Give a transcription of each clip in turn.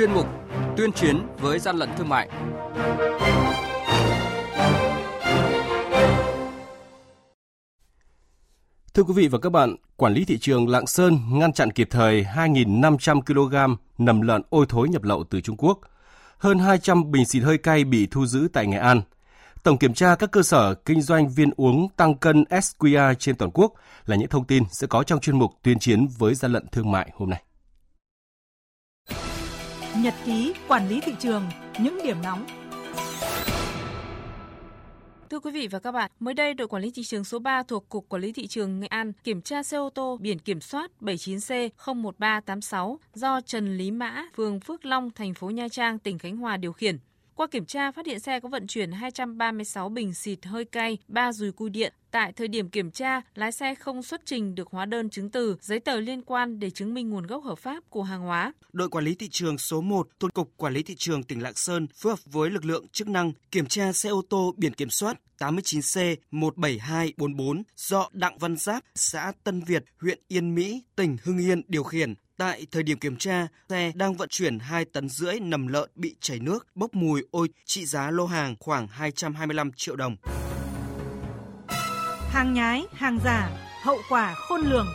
chuyên mục Tuyên chiến với gian lận thương mại. Thưa quý vị và các bạn, quản lý thị trường Lạng Sơn ngăn chặn kịp thời 2.500 kg nầm lợn ôi thối nhập lậu từ Trung Quốc. Hơn 200 bình xịt hơi cay bị thu giữ tại Nghệ An. Tổng kiểm tra các cơ sở kinh doanh viên uống tăng cân SQR trên toàn quốc là những thông tin sẽ có trong chuyên mục tuyên chiến với gian lận thương mại hôm nay. Nhật ký quản lý thị trường, những điểm nóng Thưa quý vị và các bạn, mới đây đội quản lý thị trường số 3 thuộc Cục Quản lý thị trường Nghệ An kiểm tra xe ô tô biển kiểm soát 79C01386 do Trần Lý Mã, phường Phước Long, thành phố Nha Trang, tỉnh Khánh Hòa điều khiển. Qua kiểm tra, phát hiện xe có vận chuyển 236 bình xịt hơi cay, 3 dùi cui điện. Tại thời điểm kiểm tra, lái xe không xuất trình được hóa đơn chứng từ, giấy tờ liên quan để chứng minh nguồn gốc hợp pháp của hàng hóa. Đội quản lý thị trường số 1 thuộc Cục Quản lý thị trường tỉnh Lạng Sơn phối hợp với lực lượng chức năng kiểm tra xe ô tô biển kiểm soát 89C 17244 do Đặng Văn Giáp, xã Tân Việt, huyện Yên Mỹ, tỉnh Hưng Yên điều khiển Tại thời điểm kiểm tra, xe đang vận chuyển 2 tấn rưỡi nầm lợn bị chảy nước, bốc mùi ôi, trị giá lô hàng khoảng 225 triệu đồng. Hàng nhái, hàng giả, hậu quả khôn lường.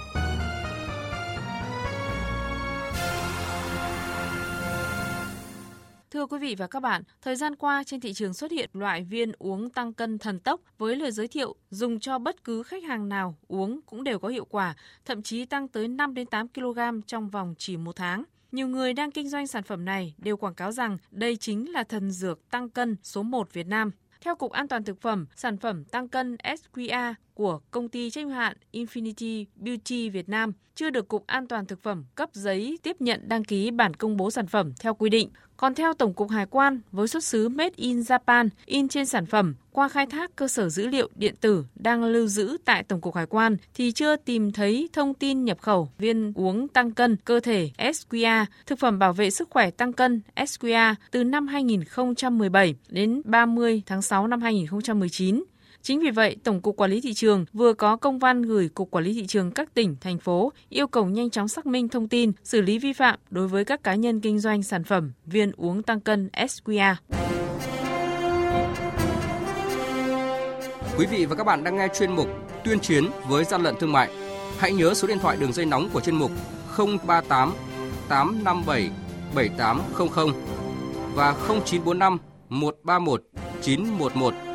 Thưa quý vị và các bạn, thời gian qua trên thị trường xuất hiện loại viên uống tăng cân thần tốc với lời giới thiệu dùng cho bất cứ khách hàng nào uống cũng đều có hiệu quả, thậm chí tăng tới 5 đến 8 kg trong vòng chỉ một tháng. Nhiều người đang kinh doanh sản phẩm này đều quảng cáo rằng đây chính là thần dược tăng cân số 1 Việt Nam. Theo Cục An toàn Thực phẩm, sản phẩm tăng cân SQA của công ty trách nhiệm hạn Infinity Beauty Việt Nam chưa được Cục An toàn Thực phẩm cấp giấy tiếp nhận đăng ký bản công bố sản phẩm theo quy định. Còn theo Tổng cục Hải quan, với xuất xứ Made in Japan in trên sản phẩm qua khai thác cơ sở dữ liệu điện tử đang lưu giữ tại Tổng cục Hải quan thì chưa tìm thấy thông tin nhập khẩu viên uống tăng cân cơ thể SQA, thực phẩm bảo vệ sức khỏe tăng cân SQA từ năm 2017 đến 30 tháng 6 năm 2019. Chính vì vậy, Tổng cục Quản lý thị trường vừa có công văn gửi Cục Quản lý thị trường các tỉnh, thành phố yêu cầu nhanh chóng xác minh thông tin, xử lý vi phạm đối với các cá nhân kinh doanh sản phẩm viên uống tăng cân SQA. Quý vị và các bạn đang nghe chuyên mục Tuyên chiến với gian lận thương mại. Hãy nhớ số điện thoại đường dây nóng của chuyên mục 038 857 7800 và 0945 131 911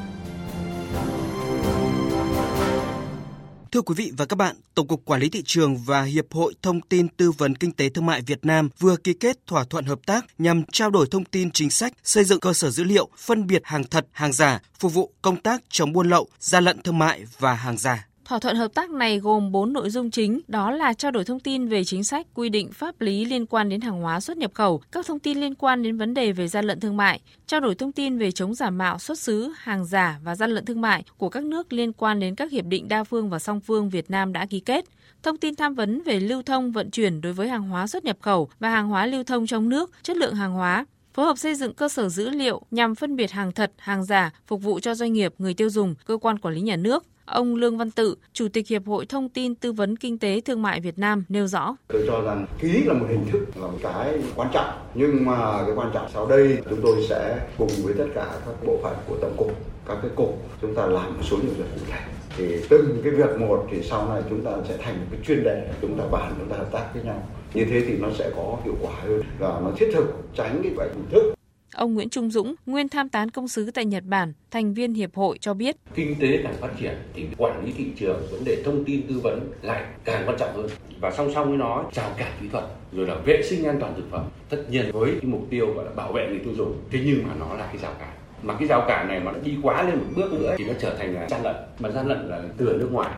Thưa quý vị và các bạn, Tổng cục Quản lý thị trường và Hiệp hội Thông tin Tư vấn Kinh tế Thương mại Việt Nam vừa ký kết thỏa thuận hợp tác nhằm trao đổi thông tin chính sách, xây dựng cơ sở dữ liệu, phân biệt hàng thật, hàng giả, phục vụ công tác chống buôn lậu, gian lận thương mại và hàng giả. Thỏa thuận hợp tác này gồm 4 nội dung chính, đó là trao đổi thông tin về chính sách, quy định pháp lý liên quan đến hàng hóa xuất nhập khẩu, các thông tin liên quan đến vấn đề về gian lận thương mại, trao đổi thông tin về chống giả mạo xuất xứ, hàng giả và gian lận thương mại của các nước liên quan đến các hiệp định đa phương và song phương Việt Nam đã ký kết, thông tin tham vấn về lưu thông vận chuyển đối với hàng hóa xuất nhập khẩu và hàng hóa lưu thông trong nước, chất lượng hàng hóa, phối hợp xây dựng cơ sở dữ liệu nhằm phân biệt hàng thật, hàng giả, phục vụ cho doanh nghiệp, người tiêu dùng, cơ quan quản lý nhà nước, Ông Lương Văn Tự, Chủ tịch Hiệp hội Thông tin Tư vấn Kinh tế Thương mại Việt Nam nêu rõ. Tôi cho rằng ký là một hình thức, là một cái quan trọng. Nhưng mà cái quan trọng sau đây chúng tôi sẽ cùng với tất cả các bộ phận của Tổng cục, các cái cục chúng ta làm một số những việc cụ thể thì từng cái việc một thì sau này chúng ta sẽ thành một cái chuyên đề chúng ta bàn chúng ta hợp tác với nhau như thế thì nó sẽ có hiệu quả hơn và nó thiết thực tránh cái vậy hình thức Ông Nguyễn Trung Dũng, nguyên tham tán công sứ tại Nhật Bản, thành viên hiệp hội cho biết. Kinh tế càng phát triển thì quản lý thị trường, vấn đề thông tin tư vấn lại càng quan trọng hơn. Và song song với nó, rào cản kỹ thuật, rồi là vệ sinh an toàn thực phẩm. Tất nhiên với cái mục tiêu gọi là bảo vệ người tiêu dùng, thế nhưng mà nó là cái rào cản. Mà cái rào cản này mà nó đi quá lên một bước nữa thì nó trở thành là gian lận. Mà gian lận là từ nước ngoài.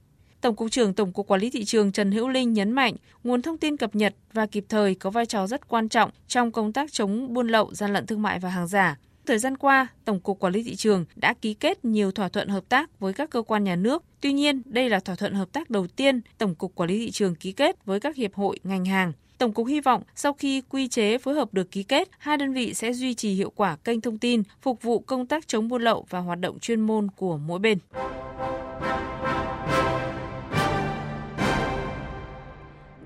Tổng cục trưởng Tổng cục Quản lý thị trường Trần Hữu Linh nhấn mạnh, nguồn thông tin cập nhật và kịp thời có vai trò rất quan trọng trong công tác chống buôn lậu, gian lận thương mại và hàng giả. Thời gian qua, Tổng cục Quản lý thị trường đã ký kết nhiều thỏa thuận hợp tác với các cơ quan nhà nước. Tuy nhiên, đây là thỏa thuận hợp tác đầu tiên Tổng cục Quản lý thị trường ký kết với các hiệp hội ngành hàng. Tổng cục hy vọng sau khi quy chế phối hợp được ký kết, hai đơn vị sẽ duy trì hiệu quả kênh thông tin, phục vụ công tác chống buôn lậu và hoạt động chuyên môn của mỗi bên.